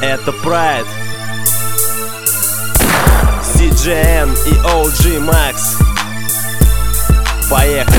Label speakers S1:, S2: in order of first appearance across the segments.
S1: Это Pride. CGN и OG Max. Поехали!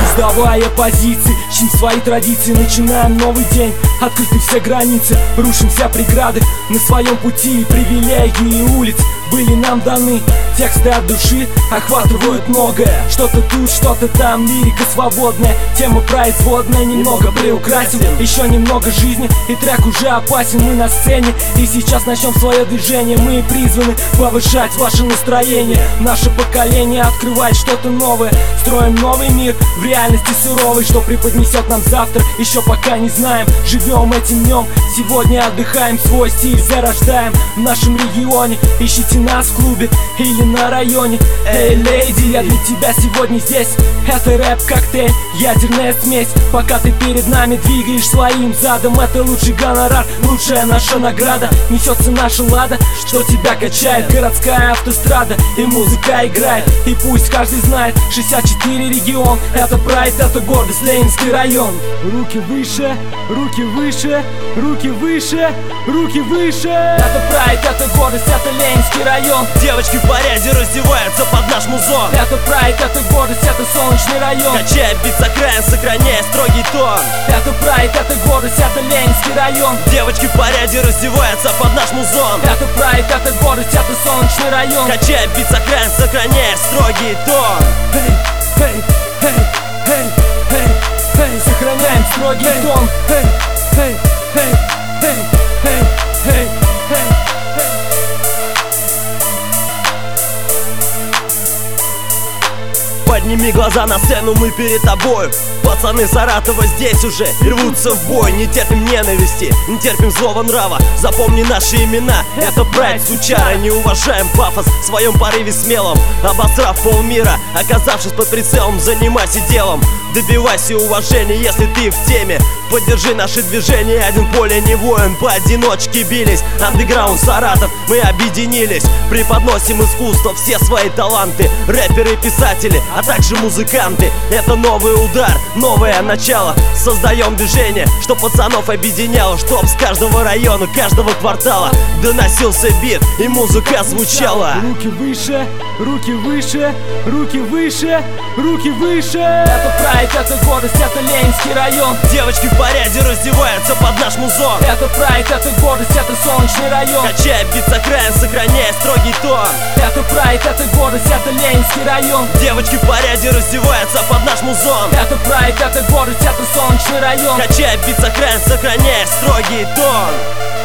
S2: Не сдавая позиции, чтим свои традиции Начинаем новый день, открыты все границы Рушим все преграды. На своем пути Привилегии улиц были нам даны Тексты от души охватывают многое. Что-то тут, что-то там, лирика свободная Тема производная, немного приукрасим. Еще немного жизни и трек уже опасен Мы на сцене. И сейчас начнем свое движение Мы призваны повышать ваше настроение. Наше поколение открывает что-то новое Строим новый мир в реальности суровой Что преподнесет нам завтра, еще пока не знаем. Живем этим днем, сегодня отдыхаем Свой стиль зарождаем в нашем регионе. Ищите нас в клубе или на районе. Эй, леди, я для тебя сегодня здесь. Это рэп-коктейль, ядерная смесь. Пока ты перед нами двигаешь своим задом Это лучший гонорар, лучшая наша награда. Несется наша лада, что тебя качает. Городская автострада и музыка играет. И пусть каждый знает, 64 регион. Это прайд, это гордость, Ленинский район. Руки выше, руки выше, руки выше, руки выше. Это прайд, это гордость, это Ленинский район.
S1: Девочки в порядке раздеваются под наш музон.
S2: Это прайд, это гордость, это солнечный район.
S1: Качая бит за краем, сохраняя строгий тон.
S2: Это прайд, это гордость, это Ленинский район.
S1: Девочки в порядке раздеваются под наш музон.
S2: Это прайд, это гордость, это солнечный район.
S1: Качая бит за краем, сохраняя строгий тон.
S2: Эй, эй, эй, эй, эй, эй, сохраняем строгий тон. эй, эй,
S1: Подними глаза на сцену, мы перед тобой. Пацаны Саратова здесь уже и рвутся в бой Не терпим ненависти, не терпим злого нрава. Запомни наши имена, это прайд сучара Не уважаем пафос в своем порыве смелом Обосрав полмира, оказавшись под прицелом Занимайся делом, добивайся уважения Если ты в теме, поддержи наши движения Один поле не воин, поодиночке бились Андеграунд Саратов, мы объединились. Преподносим искусство, все свои таланты. Рэперы и писатели, а также музыканты. Это новый удар, новое начало. Создаем движение, что пацанов объединяло Чтоб с каждого района, каждого квартала Доносился бит и музыка звучала.
S2: Руки выше, руки выше, руки выше, руки выше. Это прайд, это гордость, это Ленинский район.
S1: Девочки в порядке раздеваются под наш музон.
S2: Это прайд, это гордость, это солнечный район.
S1: Качая бит за краем, сохраняя строгий тон.
S2: Это прайд, это гордость, это Ленинский район.
S1: Девочки в порядке раздеваются под наш музон.
S2: Это прайд, это гордость, это солнечный район.
S1: Качая бит за краем, сохраняя строгий тон